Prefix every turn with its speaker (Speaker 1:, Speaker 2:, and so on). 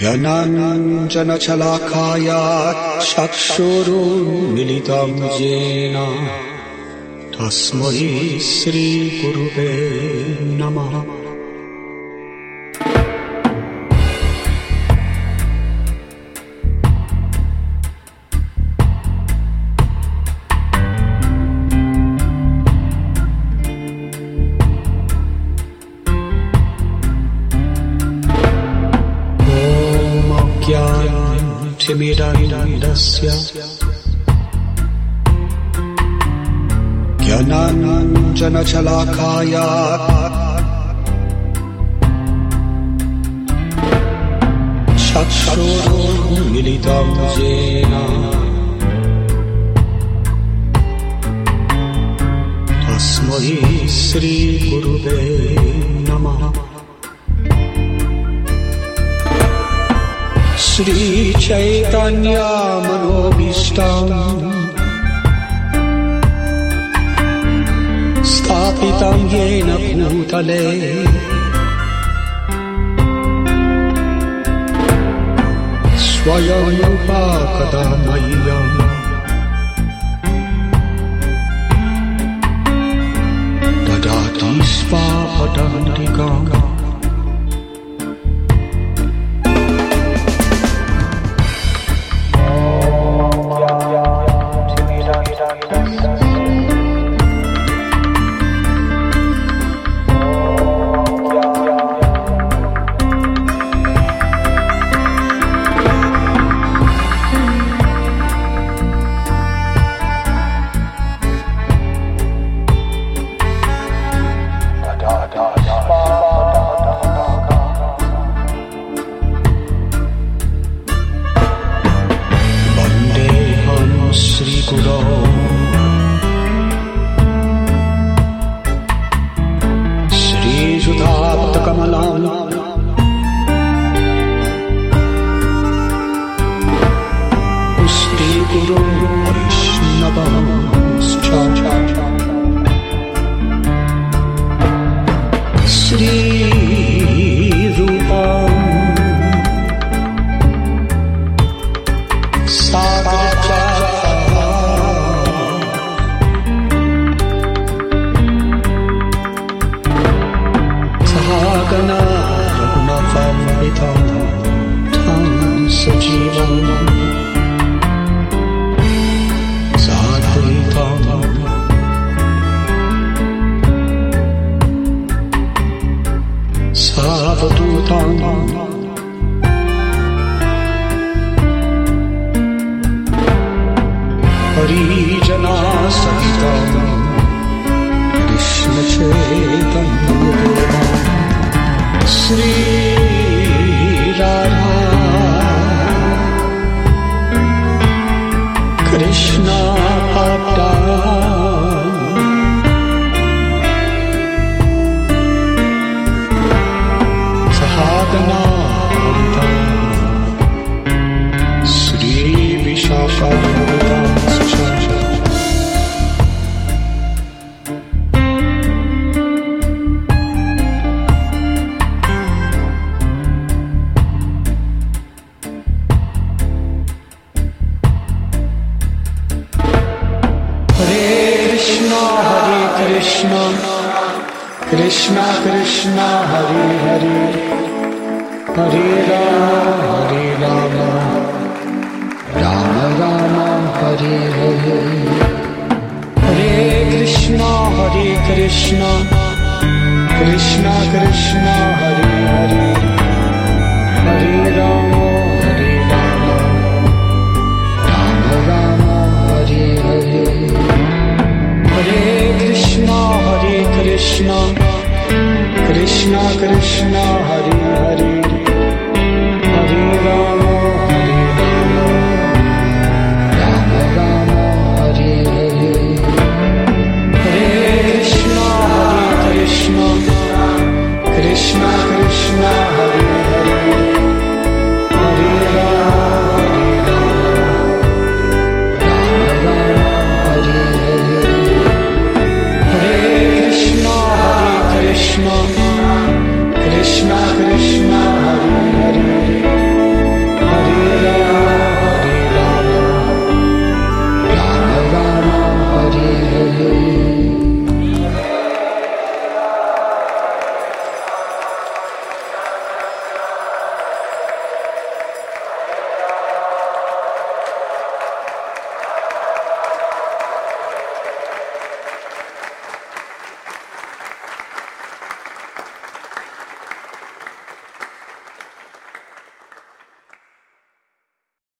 Speaker 1: ज्ञानञ्जनशलाखाया चक्षुरुन्मिलितं येन। तस्मै श्रीगुरुवे नमः ज्ञानञ्जनशलाखाया चक्षुरुन्मिलितं येन तस्मै श्रीगुरुवे श्रीचैतन्यमनोभीष्टम् स्थापितं येन भूतले। स्वयमुपाकदा मह्यम् जना कृष्णचेतन Shri Krishna Krishna Krishna Hari Hari. Hari Rama Hari Rama. Rama Rama Hari Hari. Hare Krishna Hare Krishna. Krishna Krishna Hari Hari